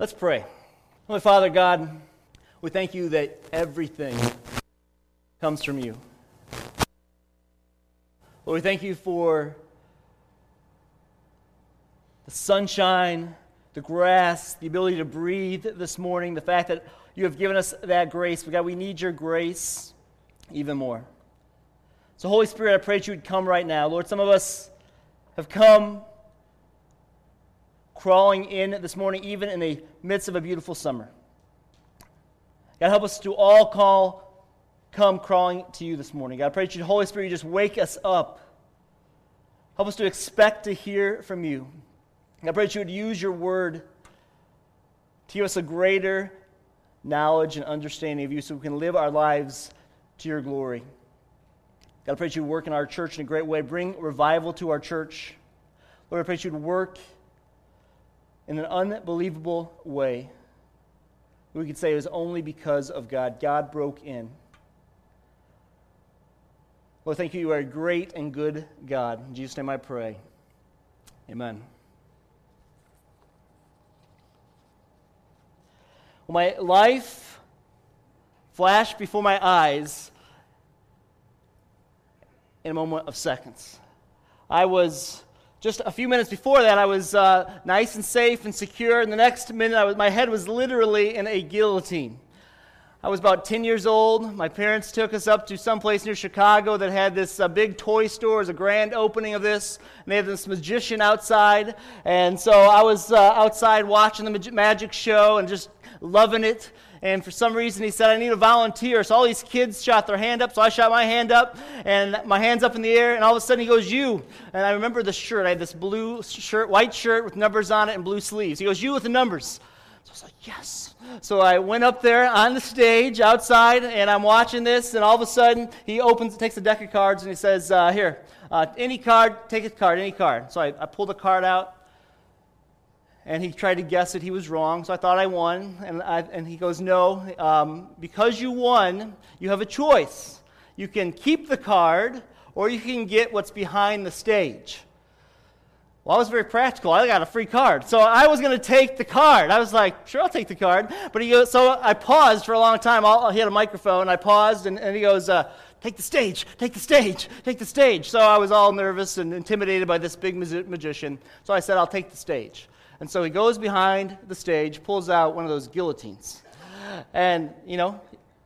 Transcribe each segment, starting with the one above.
Let's pray. Holy Father God, we thank you that everything comes from you. Lord, we thank you for the sunshine, the grass, the ability to breathe this morning, the fact that you have given us that grace. But God, we need your grace even more. So, Holy Spirit, I pray that you would come right now. Lord, some of us have come crawling in this morning, even in the midst of a beautiful summer. God, help us to all call, come crawling to you this morning. God, I pray that you, Holy Spirit, you just wake us up. Help us to expect to hear from you. I pray that you would use your word to give us a greater knowledge and understanding of you so we can live our lives to your glory. God, I pray that you work in our church in a great way. Bring revival to our church. Lord, I pray that you would work in an unbelievable way. We could say it was only because of God. God broke in. Lord, thank you. You are a great and good God. In Jesus' name I pray. Amen. Well, my life flashed before my eyes in a moment of seconds. I was just a few minutes before that, I was uh, nice and safe and secure, and the next minute, was, my head was literally in a guillotine. I was about 10 years old. My parents took us up to some place near Chicago that had this uh, big toy store. Was a grand opening of this. And they had this magician outside. And so I was uh, outside watching the magic show and just loving it. And for some reason, he said, I need a volunteer. So all these kids shot their hand up. So I shot my hand up, and my hand's up in the air. And all of a sudden, he goes, You. And I remember the shirt. I had this blue shirt, white shirt with numbers on it and blue sleeves. He goes, You with the numbers. So I was like, Yes. So I went up there on the stage outside, and I'm watching this. And all of a sudden, he opens, takes a deck of cards, and he says, uh, Here, uh, any card, take a card, any card. So I, I pulled a card out and he tried to guess it. He was wrong, so I thought I won. And, I, and he goes, No, um, because you won, you have a choice. You can keep the card, or you can get what's behind the stage. Well, I was very practical. I got a free card. So I was going to take the card. I was like, sure, I'll take the card. But he goes, so I paused for a long time. I'll, he had a microphone. I paused, and, and he goes, uh, take the stage, take the stage, take the stage. So I was all nervous and intimidated by this big magician. So I said, I'll take the stage. And so he goes behind the stage, pulls out one of those guillotines. And, you know,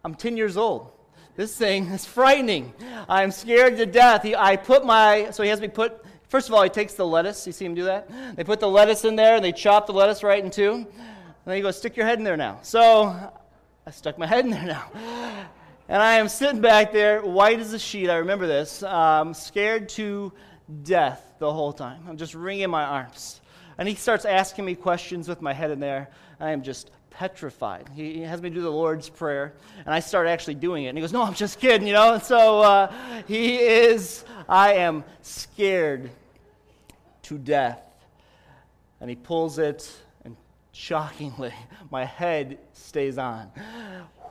I'm 10 years old. This thing is frightening. I'm scared to death. He, I put my, so he has me put, first of all, he takes the lettuce. You see him do that? They put the lettuce in there and they chop the lettuce right in two. And then he goes, stick your head in there now. So I stuck my head in there now. And I am sitting back there, white as a sheet. I remember this. Um, scared to death the whole time. I'm just wringing my arms. And he starts asking me questions with my head in there. I am just petrified. He, has me do the Lord's Prayer, and I start actually doing it. And he goes, No, I'm just kidding, you know? And so uh, he is, I am scared to death. And he pulls it, and shockingly, my head stays on.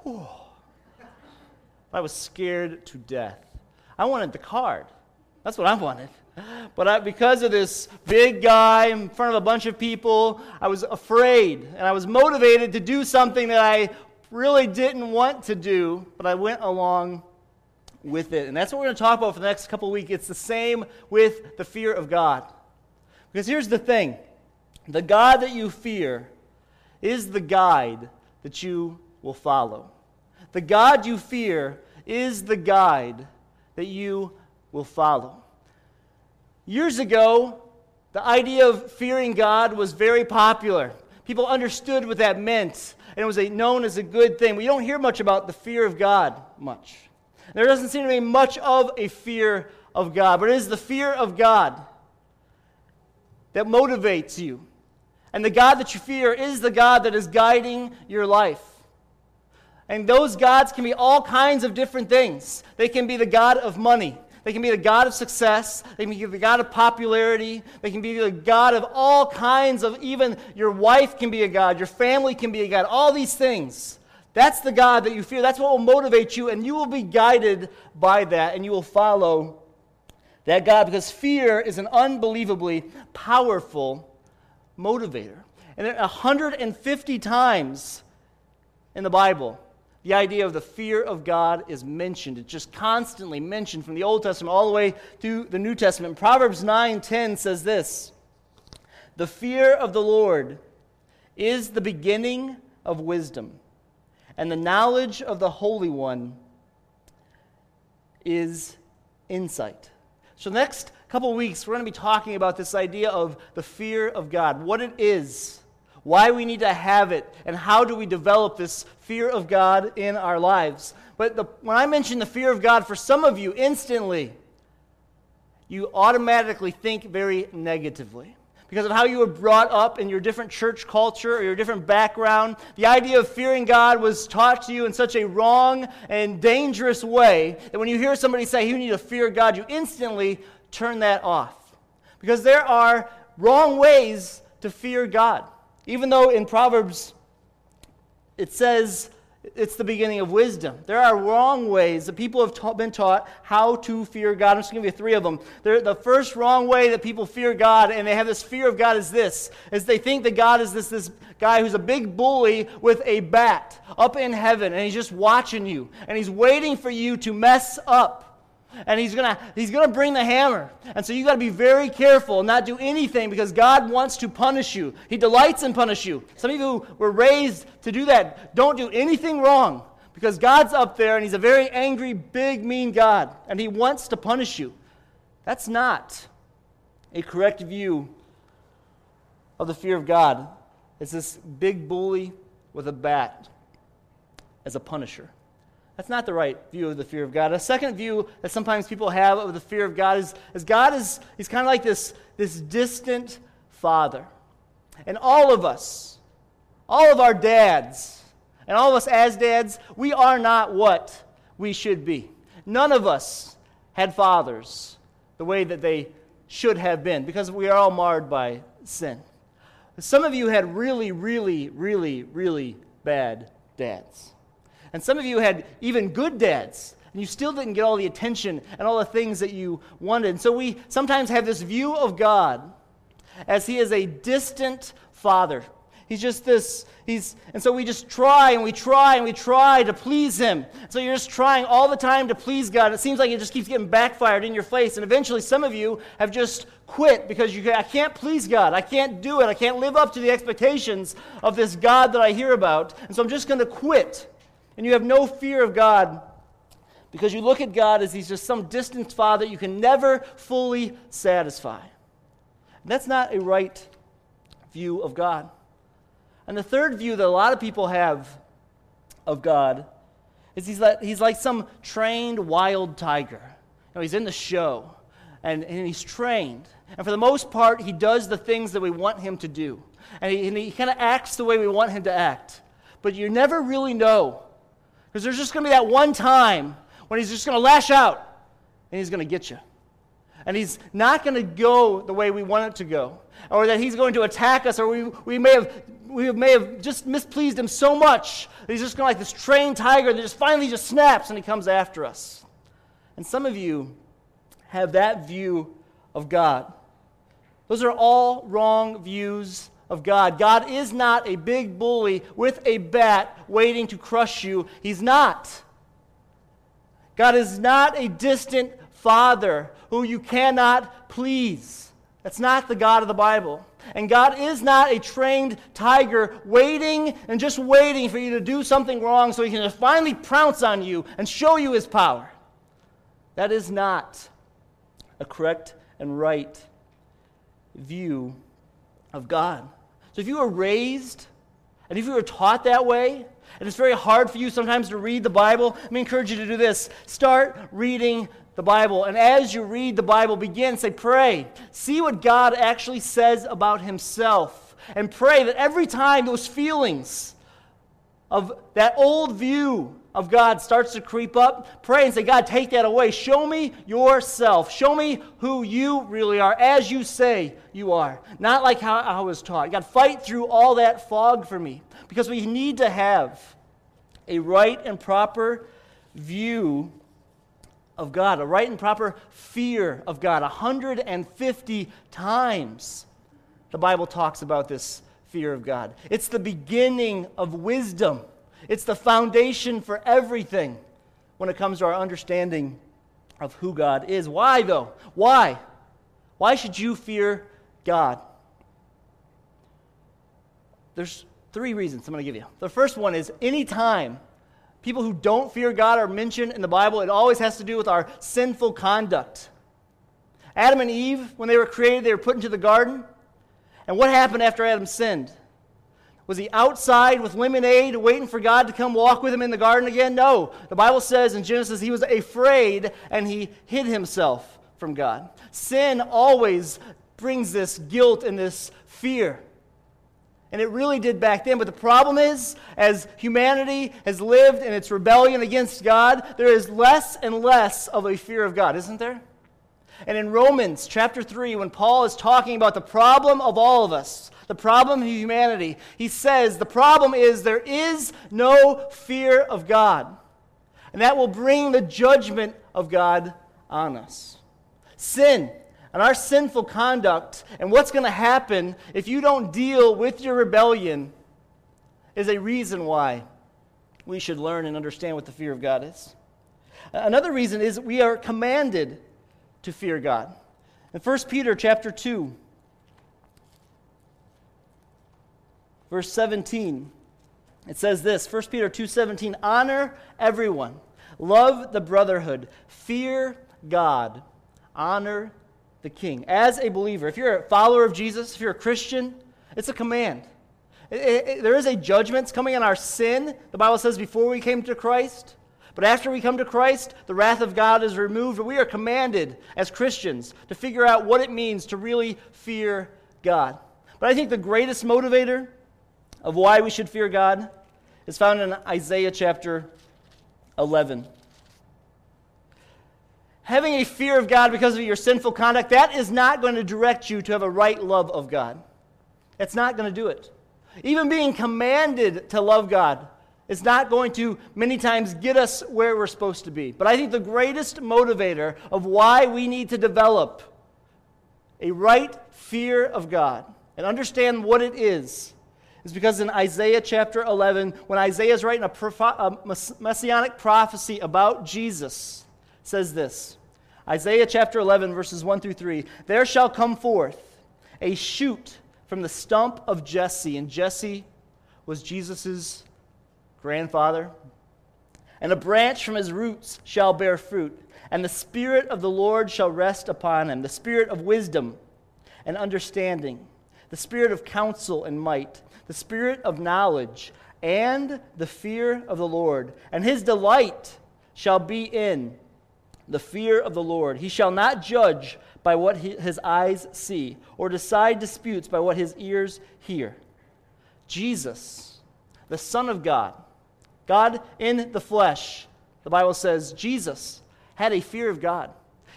Whew. I was scared to death. I wanted the card. That's what I wanted. But I, because of this big guy in front of a bunch of people, I was afraid and I was motivated to do something that I really didn't want to do, but I went along with it. And that's what we're going to talk about for the next couple weeks. It's the same with the fear of God. Because here's the thing the God that you fear is the guide that you will follow. The God you fear is the guide that you will follow. Years ago, the idea of fearing God was very popular. People understood what that meant, and it was a, known as a good thing. We don't hear much about the fear of God much. There doesn't seem to be much of a fear of God, but it is the fear of God that motivates you. And the God that you fear is the God that is guiding your life. And those gods can be all kinds of different things. They can be the God of money. They can be the God of success. They can be the God of popularity. They can be the God of all kinds of, even your wife can be a God. Your family can be a God. All these things. That's the God that you fear. That's what will motivate you, and you will be guided by that, and you will follow that God because fear is an unbelievably powerful motivator. And 150 times in the Bible, the idea of the fear of God is mentioned. It's just constantly mentioned from the Old Testament all the way to the New Testament. Proverbs 9:10 says this: "The fear of the Lord is the beginning of wisdom, and the knowledge of the Holy One is insight." So next couple weeks we're going to be talking about this idea of the fear of God, what it is why we need to have it, and how do we develop this fear of God in our lives. But the, when I mention the fear of God, for some of you, instantly, you automatically think very negatively. Because of how you were brought up in your different church culture or your different background, the idea of fearing God was taught to you in such a wrong and dangerous way that when you hear somebody say, You need to fear God, you instantly turn that off. Because there are wrong ways to fear God. Even though in Proverbs it says it's the beginning of wisdom. There are wrong ways that people have ta- been taught how to fear God. I'm just going to give you three of them. They're, the first wrong way that people fear God, and they have this fear of God, is this: is they think that God is this this guy who's a big bully with a bat up in heaven, and he's just watching you, and he's waiting for you to mess up and he's gonna he's gonna bring the hammer. And so you got to be very careful and not do anything because god wants to punish you. He delights in punish you. Some of you were raised to do that. Don't do anything wrong because god's up there and he's a very angry big mean god and he wants to punish you. That's not a correct view of the fear of god. It's this big bully with a bat as a punisher that's not the right view of the fear of God. A second view that sometimes people have of the fear of God is, is God is he's kind of like this, this distant father. And all of us, all of our dads, and all of us as dads, we are not what we should be. None of us had fathers the way that they should have been because we are all marred by sin. Some of you had really, really, really, really bad dads. And some of you had even good dads, and you still didn't get all the attention and all the things that you wanted. And so we sometimes have this view of God as he is a distant father. He's just this, he's, and so we just try and we try and we try to please him. So you're just trying all the time to please God. It seems like it just keeps getting backfired in your face. And eventually, some of you have just quit because you, I can't please God. I can't do it. I can't live up to the expectations of this God that I hear about. And so I'm just going to quit and you have no fear of God because you look at God as He's just some distant Father you can never fully satisfy. And that's not a right view of God. And the third view that a lot of people have of God is he's like, he's like some trained wild tiger. You know, he's in the show and, and he's trained. And for the most part, he does the things that we want him to do. And he, he kind of acts the way we want him to act. But you never really know because there's just going to be that one time when he's just going to lash out and he's going to get you. And he's not going to go the way we want it to go. Or that he's going to attack us, or we, we, may, have, we may have just mispleased him so much that he's just going to like this trained tiger that just finally just snaps and he comes after us. And some of you have that view of God. Those are all wrong views of God. God is not a big bully with a bat waiting to crush you. He's not. God is not a distant father who you cannot please. That's not the God of the Bible. And God is not a trained tiger waiting and just waiting for you to do something wrong so he can finally pounce on you and show you his power. That is not a correct and right view of God. So if you were raised and if you were taught that way, and it's very hard for you sometimes to read the Bible, let me encourage you to do this. Start reading the Bible. And as you read the Bible, begin, say, pray. See what God actually says about himself. And pray that every time those feelings of that old view of God starts to creep up, pray and say, God, take that away. Show me yourself. Show me who you really are, as you say you are. Not like how I was taught. God, fight through all that fog for me. Because we need to have a right and proper view of God, a right and proper fear of God. 150 times the Bible talks about this fear of God. It's the beginning of wisdom, it's the foundation for everything when it comes to our understanding of who God is. Why, though? Why? Why should you fear God? There's three reasons I'm going to give you. The first one is anytime people who don't fear God are mentioned in the Bible, it always has to do with our sinful conduct. Adam and Eve, when they were created, they were put into the garden. And what happened after Adam sinned? Was he outside with lemonade waiting for God to come walk with him in the garden again? No. The Bible says in Genesis he was afraid and he hid himself from God. Sin always brings this guilt and this fear. And it really did back then. But the problem is, as humanity has lived in its rebellion against God, there is less and less of a fear of God, isn't there? And in Romans chapter 3, when Paul is talking about the problem of all of us, the problem of humanity, he says the problem is there is no fear of God. And that will bring the judgment of God on us. Sin and our sinful conduct and what's going to happen if you don't deal with your rebellion is a reason why we should learn and understand what the fear of God is. Another reason is we are commanded to fear God. In 1 Peter chapter 2, verse 17, it says this 1 Peter 2:17, honor everyone, love the brotherhood, fear God, honor the king. As a believer, if you're a follower of Jesus, if you're a Christian, it's a command. It, it, there is a judgment coming on our sin, the Bible says, before we came to Christ. But after we come to Christ, the wrath of God is removed, we are commanded as Christians to figure out what it means to really fear God. But I think the greatest motivator of why we should fear God is found in Isaiah chapter 11. Having a fear of God because of your sinful conduct, that is not going to direct you to have a right love of God. It's not going to do it. Even being commanded to love God is not going to many times get us where we're supposed to be. But I think the greatest motivator of why we need to develop a right fear of God and understand what it is is because in Isaiah chapter 11, when Isaiah is writing a, proph- a messianic prophecy about Jesus, says this Isaiah chapter 11, verses 1 through 3 There shall come forth a shoot from the stump of Jesse, and Jesse was Jesus' grandfather. And a branch from his roots shall bear fruit, and the Spirit of the Lord shall rest upon him the Spirit of wisdom and understanding, the Spirit of counsel and might, the Spirit of knowledge, and the fear of the Lord. And his delight shall be in the fear of the Lord. He shall not judge by what his eyes see, or decide disputes by what his ears hear. Jesus, the Son of God, God in the flesh, the Bible says Jesus had a fear of God.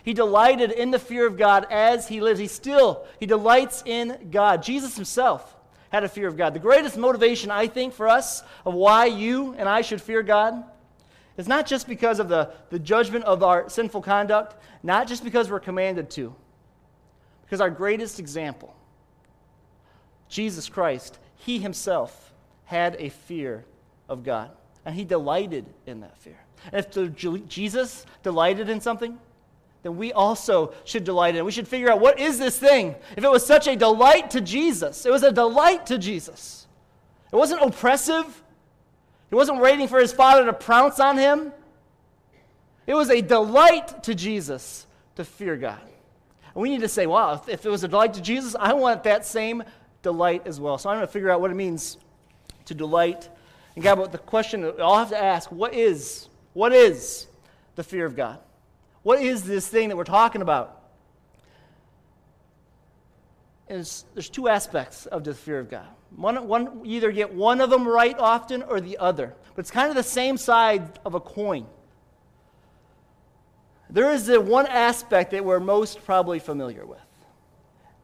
He delighted in the fear of God as he lives. He still, he delights in God. Jesus himself had a fear of God. The greatest motivation, I think, for us of why you and I should fear God is not just because of the, the judgment of our sinful conduct, not just because we're commanded to, because our greatest example, Jesus Christ, he himself had a fear of God and he delighted in that fear. And if Jesus delighted in something, then we also should delight in. We should figure out what is this thing? If it was such a delight to Jesus, it was a delight to Jesus. It wasn't oppressive. He wasn't waiting for his father to prounce on him. It was a delight to Jesus to fear God. And we need to say, wow, if, if it was a delight to Jesus, I want that same delight as well. So I'm going to figure out what it means to delight and God, but the question all have to ask what is, what is the fear of God? What is this thing that we're talking about? And there's two aspects of the fear of God. One, one, you either get one of them right often or the other, but it's kind of the same side of a coin. There is the one aspect that we're most probably familiar with,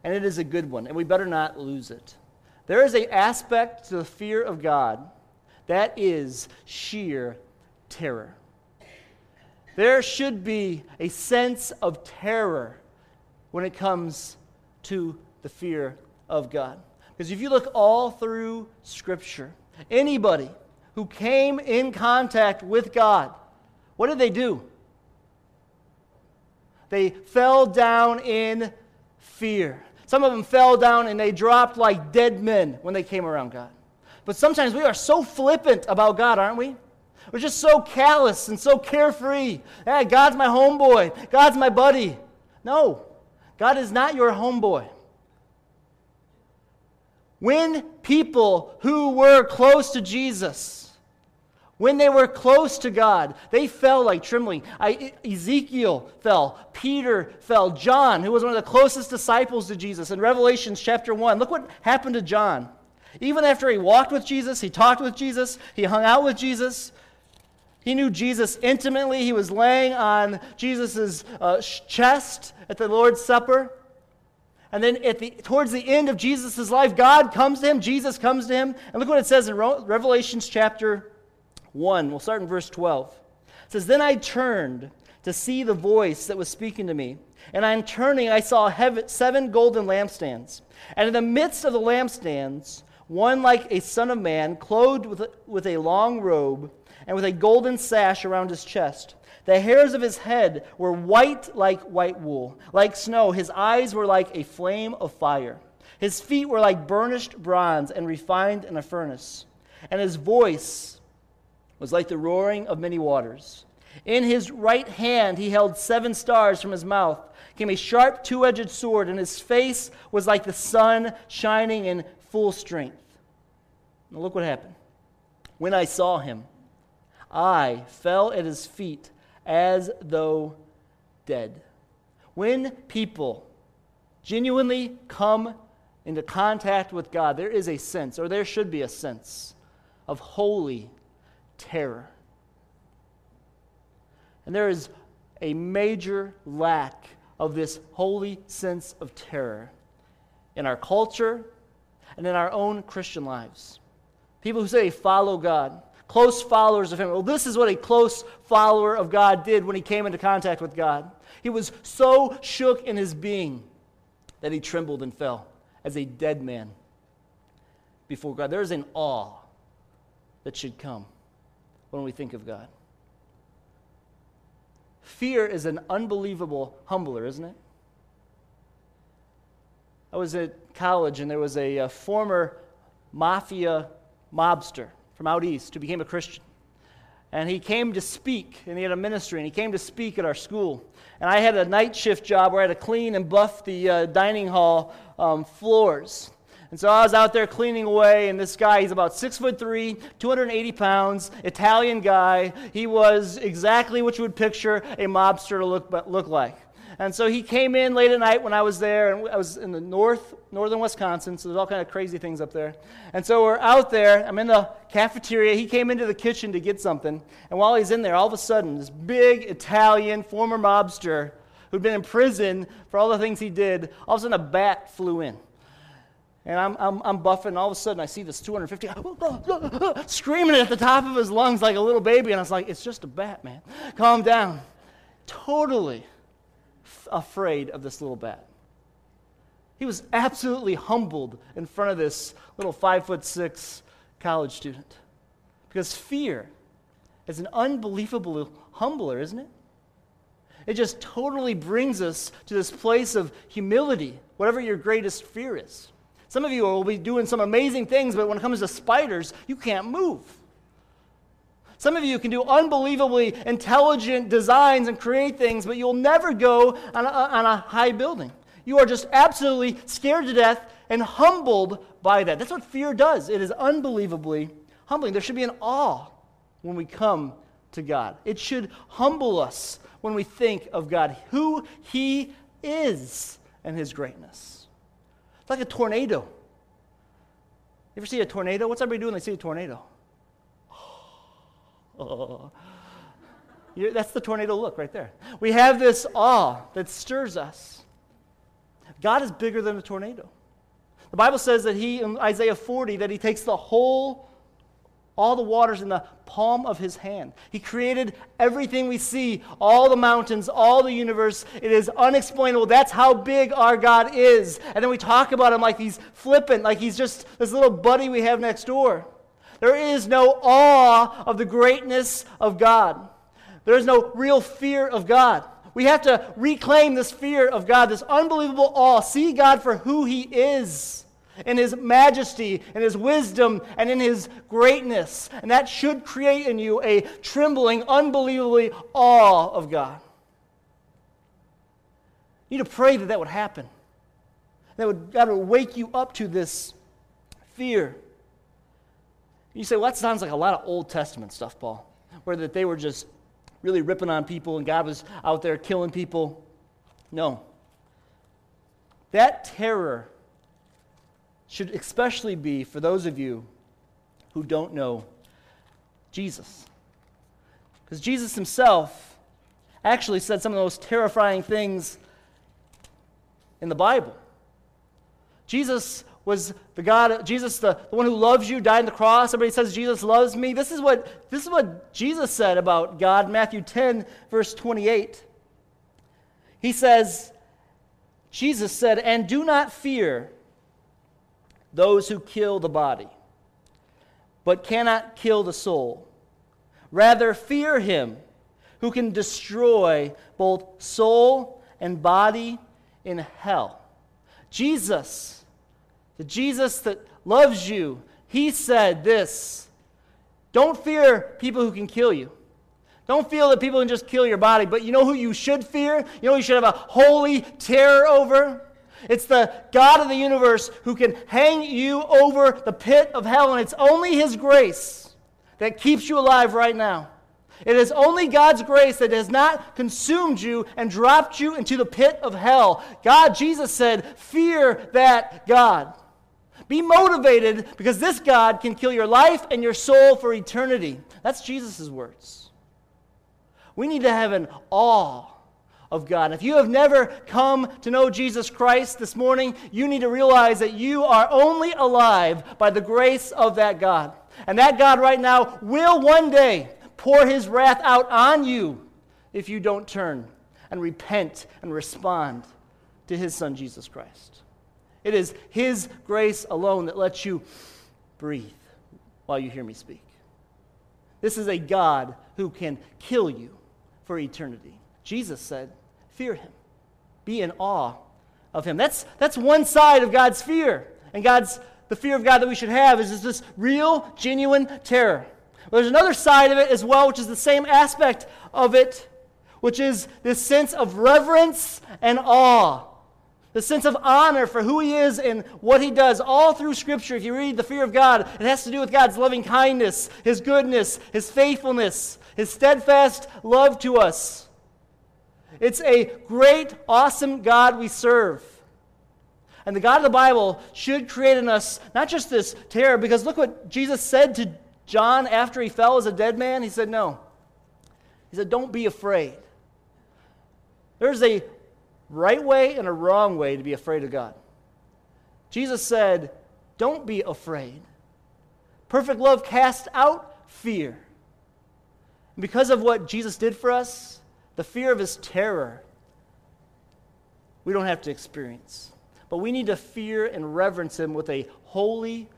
and it is a good one, and we better not lose it. There is an aspect to the fear of God that is sheer terror. There should be a sense of terror when it comes to the fear of God. Because if you look all through Scripture, anybody who came in contact with God, what did they do? They fell down in fear. Some of them fell down and they dropped like dead men when they came around God. But sometimes we are so flippant about God, aren't we? We're just so callous and so carefree. Hey, God's my homeboy. God's my buddy. No, God is not your homeboy. When people who were close to Jesus, when they were close to God, they fell like trembling. I, Ezekiel fell. Peter fell. John, who was one of the closest disciples to Jesus, in Revelations chapter 1, look what happened to John. Even after he walked with Jesus, he talked with Jesus, he hung out with Jesus, he knew Jesus intimately. He was laying on Jesus' uh, chest at the Lord's Supper. And then at the, towards the end of Jesus' life, God comes to him, Jesus comes to him. And look what it says in Revelations chapter 1. We'll start in verse 12. It says, Then I turned to see the voice that was speaking to me. And on turning, I saw heaven, seven golden lampstands. And in the midst of the lampstands, one like a son of man, clothed with a, with a long robe and with a golden sash around his chest. The hairs of his head were white like white wool, like snow. His eyes were like a flame of fire. His feet were like burnished bronze and refined in a furnace. And his voice was like the roaring of many waters. In his right hand he held seven stars from his mouth. Came a sharp two edged sword, and his face was like the sun shining in full strength. Now look what happened. When I saw him, I fell at his feet as though dead. When people genuinely come into contact with God, there is a sense, or there should be a sense, of holy terror. And there is a major lack of this holy sense of terror in our culture and in our own Christian lives. People who say follow God close followers of him. Well, this is what a close follower of God did when he came into contact with God. He was so shook in his being that he trembled and fell as a dead man before God. There is an awe that should come when we think of God. Fear is an unbelievable humbler, isn't it? I was at college and there was a, a former mafia mobster from out east who became a Christian. And he came to speak, and he had a ministry, and he came to speak at our school. And I had a night shift job where I had to clean and buff the uh, dining hall um, floors. And so I was out there cleaning away, and this guy, he's about six foot three, 280 pounds, Italian guy. He was exactly what you would picture a mobster to look, look like. And so he came in late at night when I was there, and I was in the north, northern Wisconsin, so there's all kind of crazy things up there. And so we're out there. I'm in the cafeteria. He came into the kitchen to get something, and while he's in there, all of a sudden, this big Italian former mobster who'd been in prison for all the things he did, all of a sudden a bat flew in. And I'm, I'm, I'm buffing, and all of a sudden I see this 250 screaming at the top of his lungs like a little baby. And I was like, it's just a bat, man. Calm down. Totally afraid of this little bat. He was absolutely humbled in front of this little five foot six college student. Because fear is an unbelievable humbler, isn't it? It just totally brings us to this place of humility, whatever your greatest fear is. Some of you will be doing some amazing things, but when it comes to spiders, you can't move. Some of you can do unbelievably intelligent designs and create things, but you'll never go on a, on a high building. You are just absolutely scared to death and humbled by that. That's what fear does. It is unbelievably humbling. There should be an awe when we come to God. It should humble us when we think of God, who He is, and His greatness. It's like a tornado. You ever see a tornado? What's everybody doing when they see a tornado? Oh. That's the tornado look right there. We have this awe that stirs us. God is bigger than a tornado. The Bible says that he, in Isaiah 40, that he takes the whole All the waters in the palm of his hand. He created everything we see, all the mountains, all the universe. It is unexplainable. That's how big our God is. And then we talk about him like he's flippant, like he's just this little buddy we have next door. There is no awe of the greatness of God. There is no real fear of God. We have to reclaim this fear of God, this unbelievable awe. See God for who he is in his majesty, in his wisdom, and in his greatness. And that should create in you a trembling, unbelievably awe of God. You need to pray that that would happen. That would, God would wake you up to this fear. You say, well, that sounds like a lot of Old Testament stuff, Paul, where that they were just really ripping on people and God was out there killing people. No. That terror should especially be for those of you who don't know Jesus. Because Jesus himself actually said some of the most terrifying things in the Bible. Jesus was the God, Jesus, the, the one who loves you, died on the cross. Everybody says Jesus loves me. This is what, this is what Jesus said about God, Matthew 10, verse 28. He says, Jesus said, And do not fear those who kill the body, but cannot kill the soul. Rather, fear him who can destroy both soul and body in hell. Jesus, the Jesus that loves you, he said this Don't fear people who can kill you. Don't feel that people can just kill your body, but you know who you should fear? You know you should have a holy terror over? It's the God of the universe who can hang you over the pit of hell, and it's only His grace that keeps you alive right now. It is only God's grace that has not consumed you and dropped you into the pit of hell. God, Jesus said, fear that God. Be motivated because this God can kill your life and your soul for eternity. That's Jesus' words. We need to have an awe of God. If you have never come to know Jesus Christ this morning, you need to realize that you are only alive by the grace of that God. And that God right now will one day pour his wrath out on you if you don't turn and repent and respond to his son Jesus Christ. It is his grace alone that lets you breathe while you hear me speak. This is a God who can kill you for eternity. Jesus said, fear him. Be in awe of him. That's, that's one side of God's fear. And God's the fear of God that we should have is, is this real, genuine terror. Well, there's another side of it as well, which is the same aspect of it, which is this sense of reverence and awe. The sense of honor for who he is and what he does. All through Scripture, if you read the fear of God, it has to do with God's loving kindness, his goodness, his faithfulness, his steadfast love to us. It's a great, awesome God we serve. And the God of the Bible should create in us not just this terror, because look what Jesus said to John after he fell as a dead man. He said, No. He said, Don't be afraid. There's a right way and a wrong way to be afraid of God. Jesus said, Don't be afraid. Perfect love casts out fear. And because of what Jesus did for us, the fear of his terror, we don't have to experience. But we need to fear and reverence him with a holy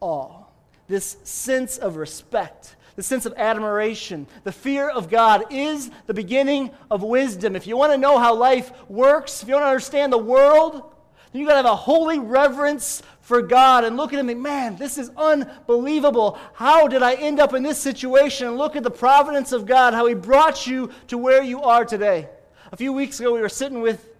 awe, this sense of respect, the sense of admiration. The fear of God is the beginning of wisdom. If you want to know how life works, if you want to understand the world, then you got to have a holy reverence for God and look at him and man, this is unbelievable. How did I end up in this situation? And look at the providence of God, how he brought you to where you are today. A few weeks ago, we were sitting with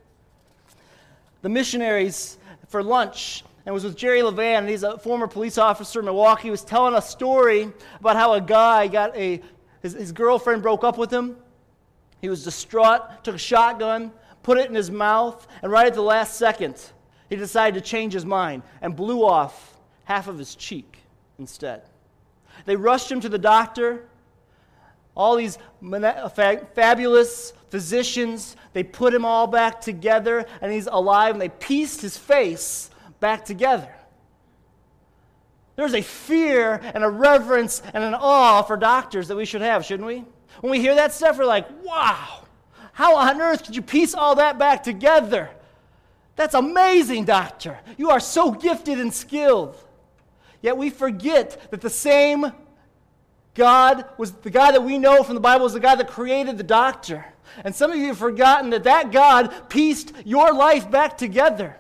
the missionaries for lunch and was with Jerry Levan, and he's a former police officer in Milwaukee. He was telling a story about how a guy got a his, his girlfriend broke up with him. He was distraught, took a shotgun, put it in his mouth, and right at the last second, he decided to change his mind and blew off half of his cheek instead. They rushed him to the doctor. All these fabulous physicians, they put him all back together, and he's alive, and they pieced his face back together. There's a fear and a reverence and an awe for doctors that we should have, shouldn't we? When we hear that stuff, we're like, wow, how on earth could you piece all that back together? That's amazing, doctor. You are so gifted and skilled. Yet we forget that the same God was the God that we know from the Bible is the God that created the doctor. And some of you have forgotten that that God pieced your life back together.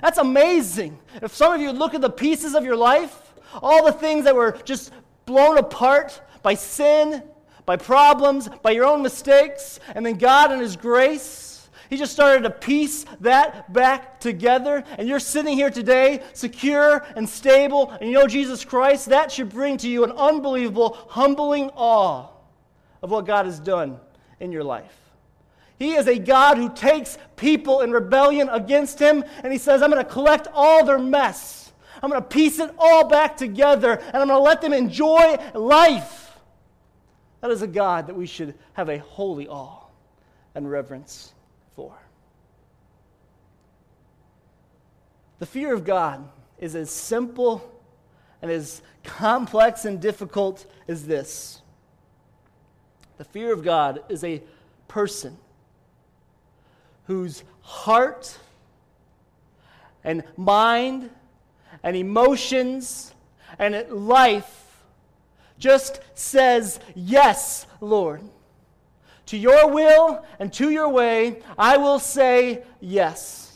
That's amazing. If some of you look at the pieces of your life, all the things that were just blown apart by sin, by problems, by your own mistakes, and then God in His grace, he just started to piece that back together. And you're sitting here today, secure and stable, and you know Jesus Christ. That should bring to you an unbelievable, humbling awe of what God has done in your life. He is a God who takes people in rebellion against him, and he says, I'm going to collect all their mess. I'm going to piece it all back together, and I'm going to let them enjoy life. That is a God that we should have a holy awe and reverence for. The fear of God is as simple and as complex and difficult as this. The fear of God is a person whose heart and mind and emotions and life just says, Yes, Lord. To your will and to your way, I will say yes.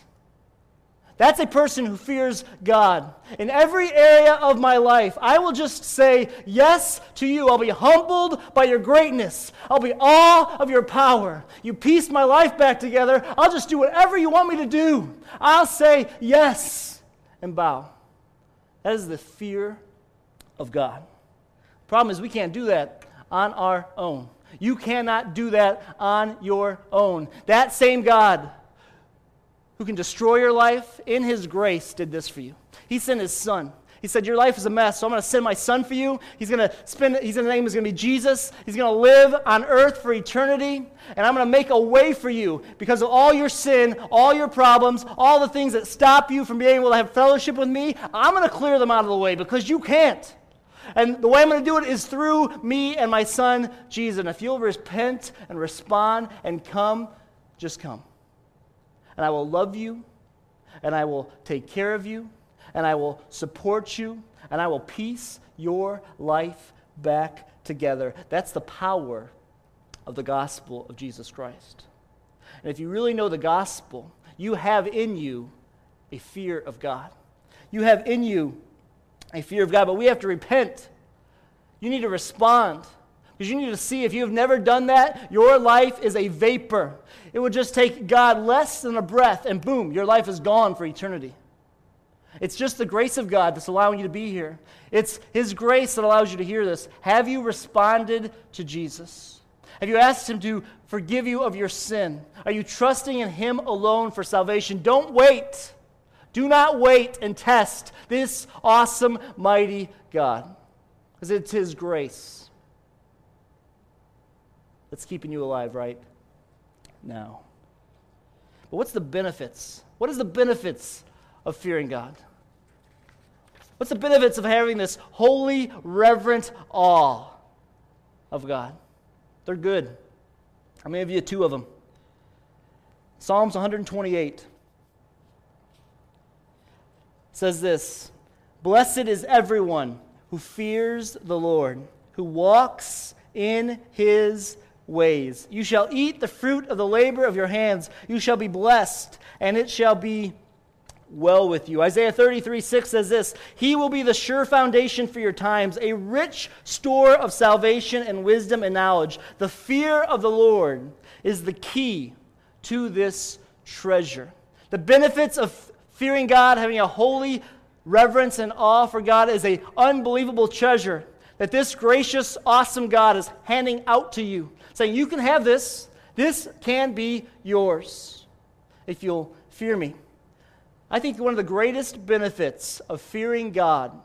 That's a person who fears God. In every area of my life, I will just say yes to you. I'll be humbled by your greatness. I'll be awe of your power. You pieced my life back together. I'll just do whatever you want me to do. I'll say yes and bow. That is the fear of God. Problem is, we can't do that on our own. You cannot do that on your own. That same God who can destroy your life in his grace did this for you. He sent his son. He said, Your life is a mess, so I'm going to send my son for you. He's going to spend, his name is going to be Jesus. He's going to live on earth for eternity. And I'm going to make a way for you because of all your sin, all your problems, all the things that stop you from being able to have fellowship with me. I'm going to clear them out of the way because you can't. And the way I'm going to do it is through me and my son, Jesus. And if you'll repent and respond and come, just come. And I will love you, and I will take care of you, and I will support you, and I will piece your life back together. That's the power of the gospel of Jesus Christ. And if you really know the gospel, you have in you a fear of God. You have in you a fear of God, but we have to repent. You need to respond. Because you need to see if you have never done that, your life is a vapor. It would just take God less than a breath, and boom, your life is gone for eternity. It's just the grace of God that's allowing you to be here. It's His grace that allows you to hear this. Have you responded to Jesus? Have you asked Him to forgive you of your sin? Are you trusting in Him alone for salvation? Don't wait. Do not wait and test this awesome, mighty God, because it's His grace that's keeping you alive right now. But what's the benefits? What is the benefits of fearing God? What's the benefits of having this holy, reverent awe of God? They're good. I'm going to give you two of them. Psalms 128 says this Blessed is everyone who fears the Lord, who walks in his ways. You shall eat the fruit of the labor of your hands. You shall be blessed, and it shall be well with you. Isaiah 33 6 says this He will be the sure foundation for your times, a rich store of salvation and wisdom and knowledge. The fear of the Lord is the key to this treasure. The benefits of fearing God, having a holy reverence and awe for God is an unbelievable treasure that this gracious, awesome God is handing out to you, saying, You can have this. This can be yours if you'll fear me. I think one of the greatest benefits of fearing God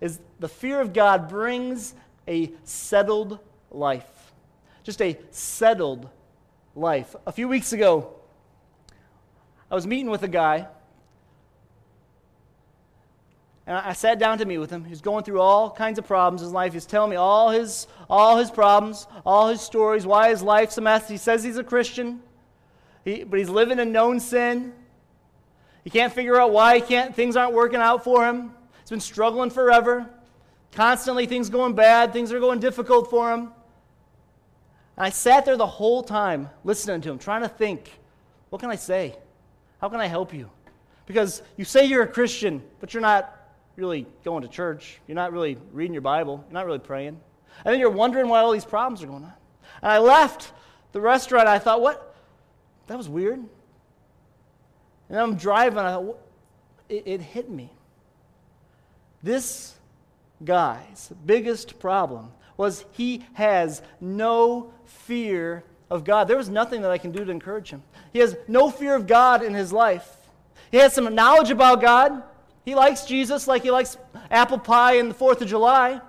is the fear of God brings a settled life. Just a settled life. A few weeks ago, I was meeting with a guy And I sat down to meet with him. He's going through all kinds of problems in his life. He's telling me all his, all his problems, all his stories, why his life's a mess. He says he's a Christian, he, but he's living in known sin. He can't figure out why he can't, things aren't working out for him. He's been struggling forever. Constantly, things going bad, things are going difficult for him. And I sat there the whole time listening to him, trying to think, what can I say? How can I help you? Because you say you're a Christian, but you're not really going to church. You're not really reading your Bible. You're not really praying. And then you're wondering why all these problems are going on. And I left the restaurant. I thought, what? That was weird. And I'm driving. I thought, it, it hit me. This guy's biggest problem was he has no fear of God. There was nothing that I can do to encourage him. He has no fear of God in his life. He has some knowledge about God. He likes Jesus like he likes apple pie and the 4th of July.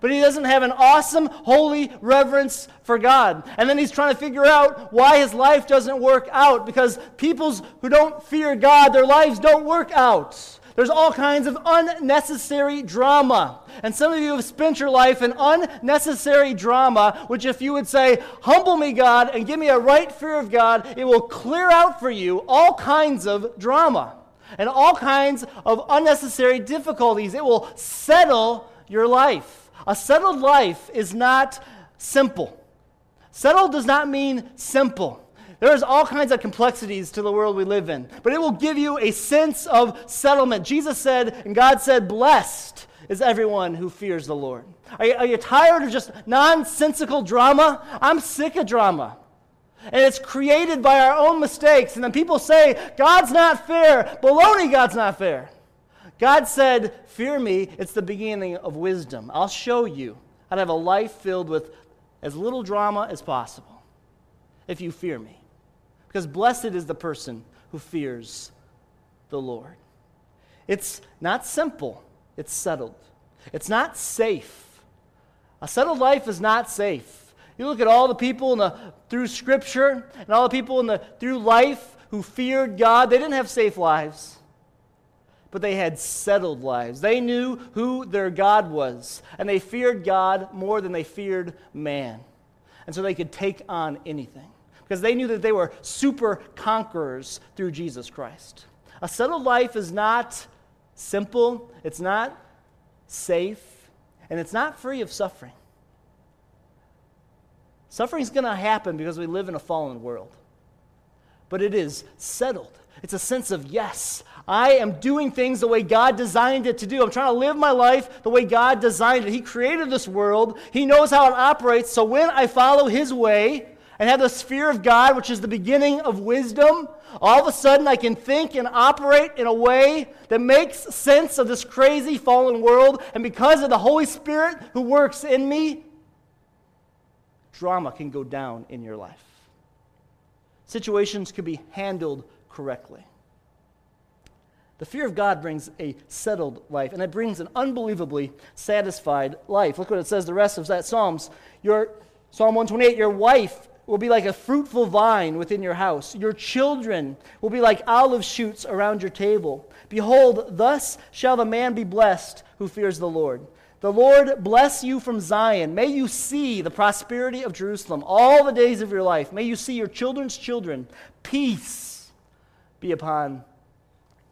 But he doesn't have an awesome, holy reverence for God. And then he's trying to figure out why his life doesn't work out because peoples who don't fear God, their lives don't work out. There's all kinds of unnecessary drama. And some of you have spent your life in unnecessary drama, which, if you would say, Humble me, God, and give me a right fear of God, it will clear out for you all kinds of drama and all kinds of unnecessary difficulties. It will settle your life. A settled life is not simple. Settled does not mean simple. There's all kinds of complexities to the world we live in, but it will give you a sense of settlement. Jesus said, and God said, Blessed is everyone who fears the Lord. Are you, are you tired of just nonsensical drama? I'm sick of drama. And it's created by our own mistakes. And then people say, God's not fair. Baloney, God's not fair. God said, Fear me, it's the beginning of wisdom. I'll show you how to have a life filled with as little drama as possible if you fear me. Because blessed is the person who fears the Lord. It's not simple, it's settled. It's not safe. A settled life is not safe. You look at all the people in the, through Scripture and all the people in the, through life who feared God, they didn't have safe lives, but they had settled lives. They knew who their God was, and they feared God more than they feared man. And so they could take on anything because they knew that they were super conquerors through Jesus Christ. A settled life is not simple, it's not safe, and it's not free of suffering. Suffering is going to happen because we live in a fallen world. But it is settled. It's a sense of, yes, I am doing things the way God designed it to do. I'm trying to live my life the way God designed it. He created this world, He knows how it operates. So when I follow His way, and have the sphere of God, which is the beginning of wisdom, all of a sudden I can think and operate in a way that makes sense of this crazy fallen world. And because of the Holy Spirit who works in me, drama can go down in your life. Situations can be handled correctly. The fear of God brings a settled life, and it brings an unbelievably satisfied life. Look what it says the rest of that Psalms. Your Psalm 128, your wife will be like a fruitful vine within your house. Your children will be like olive shoots around your table. Behold, thus shall the man be blessed who fears the Lord. The Lord bless you from Zion. May you see the prosperity of Jerusalem all the days of your life. May you see your children's children. Peace be upon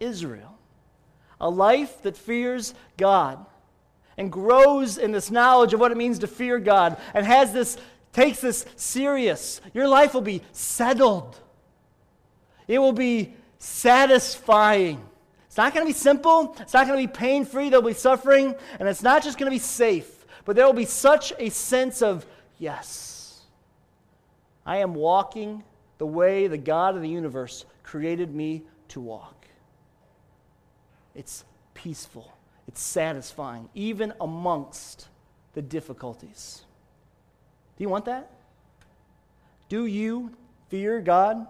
Israel. A life that fears God and grows in this knowledge of what it means to fear God and has this takes this serious, your life will be settled. It will be satisfying. It's not going to be simple. It's not going to be pain free. There'll be suffering. And it's not just going to be safe, but there will be such a sense of, yes, I am walking the way the God of the universe created me to walk. It's peaceful, it's satisfying, even amongst the difficulties. Do you want that? Do you fear God?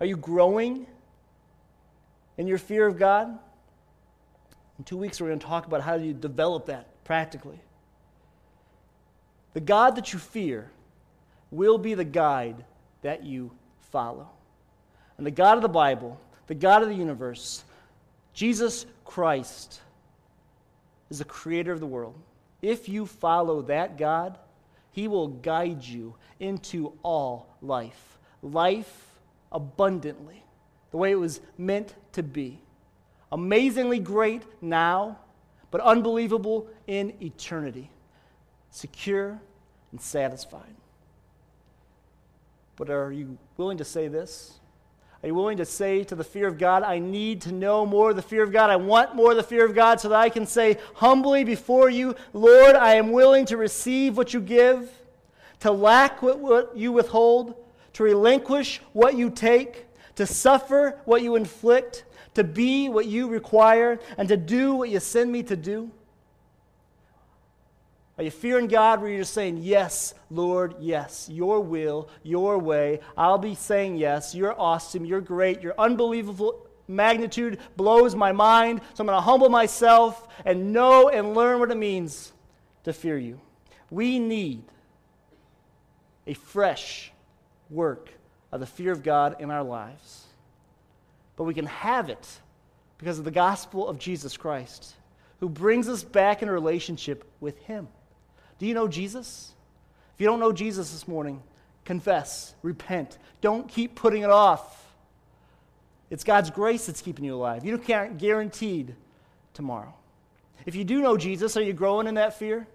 Are you growing in your fear of God? In two weeks, we're going to talk about how you develop that practically. The God that you fear will be the guide that you follow. And the God of the Bible, the God of the universe, Jesus Christ is the creator of the world, if you follow that God, He will guide you into all life, life abundantly, the way it was meant to be. Amazingly great now, but unbelievable in eternity, secure and satisfied. But are you willing to say this? Are you willing to say to the fear of God, I need to know more of the fear of God? I want more of the fear of God so that I can say humbly before you, Lord, I am willing to receive what you give, to lack what, you withhold, to relinquish what you take, to suffer what you inflict, to be what you require, and to do what you send me to do? Are you fearing God where you're just saying, Yes, Lord, yes, your will, your way? I'll be saying yes. You're awesome. You're great. Your unbelievable magnitude blows my mind. So I'm going to humble myself and know and learn what it means to fear you. We need a fresh work of the fear of God in our lives. But we can have it because of the gospel of Jesus Christ, who brings us back in a relationship with Him. Do you know Jesus? If you don't know Jesus this morning, confess, repent. Don't keep putting it off. It's God's grace that's keeping you alive. You can't guaranteed tomorrow. If you do know Jesus, are you growing in that fear?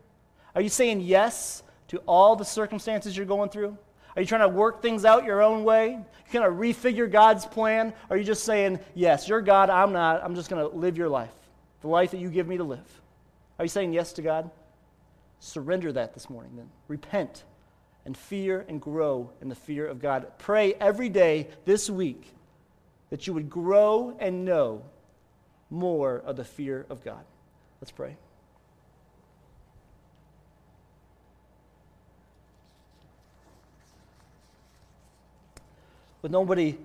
Are you saying yes to all the circumstances you're going through? Are you trying to work things out your own way? You kind of refigure God's plan? Or are you just saying, yes, you're God, I'm not, I'm just going to live your life, the life that you give me to live? Are you saying yes to God? Surrender that this morning, then. Repent and fear and grow in the fear of God. Pray every day this week that you would grow and know more of the fear of God. Let's pray. With nobody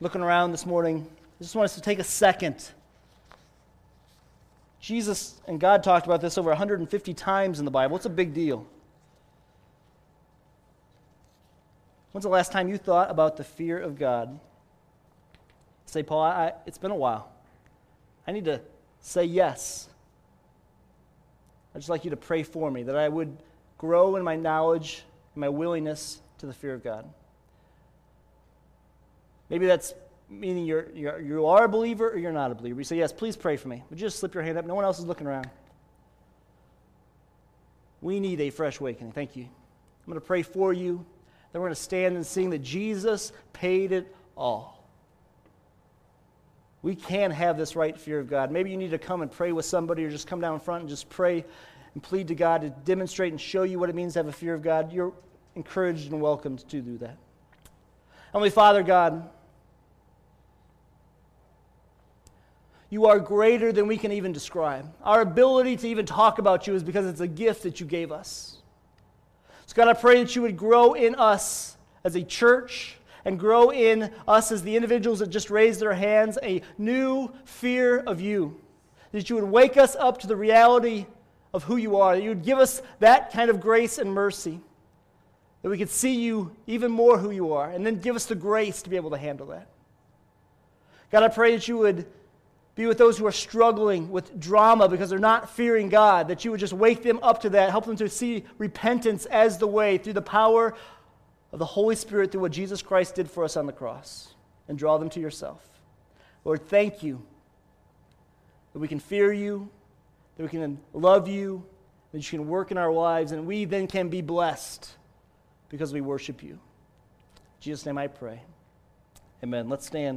looking around this morning, I just want us to take a second Jesus and God talked about this over 150 times in the Bible. It's a big deal. When's the last time you thought about the fear of God? Say, Paul, I, it's been a while. I need to say yes. I'd just like you to pray for me that I would grow in my knowledge and my willingness to the fear of God. Maybe that's meaning you're, you're, you are a believer or you're not a believer. You say, Yes, please pray for me. Would you just slip your hand up? No one else is looking around. We need a fresh awakening. Thank you. I'm going to pray for you. Then we're going to stand and sing that Jesus paid it all. We can have this right fear of God. Maybe you need to come and pray with somebody or just come down front and just pray and plead to God to demonstrate and show you what it means to have a fear of God. You're encouraged and welcomed to do that. Heavenly Father, God, You are greater than we can even describe. Our ability to even talk about you is because it's a gift that you gave us. So, God, I pray that you would grow in us as a church and grow in us as the individuals that just raised their hands a new fear of you. That you would wake us up to the reality of who you are. That you would give us that kind of grace and mercy. That we could see you even more who you are. And then give us the grace to be able to handle that. God, I pray that you would be with those who are struggling with drama because they're not fearing God, that you would just wake them up to that, help them to see repentance as the way through the power of the Holy Spirit through what Jesus Christ did for us on the cross, and draw them to yourself. Lord, thank you that we can fear you, that we can love you, that you can work in our lives, and we then can be blessed because we worship you. In Jesus' name I pray. Amen. Let's stand.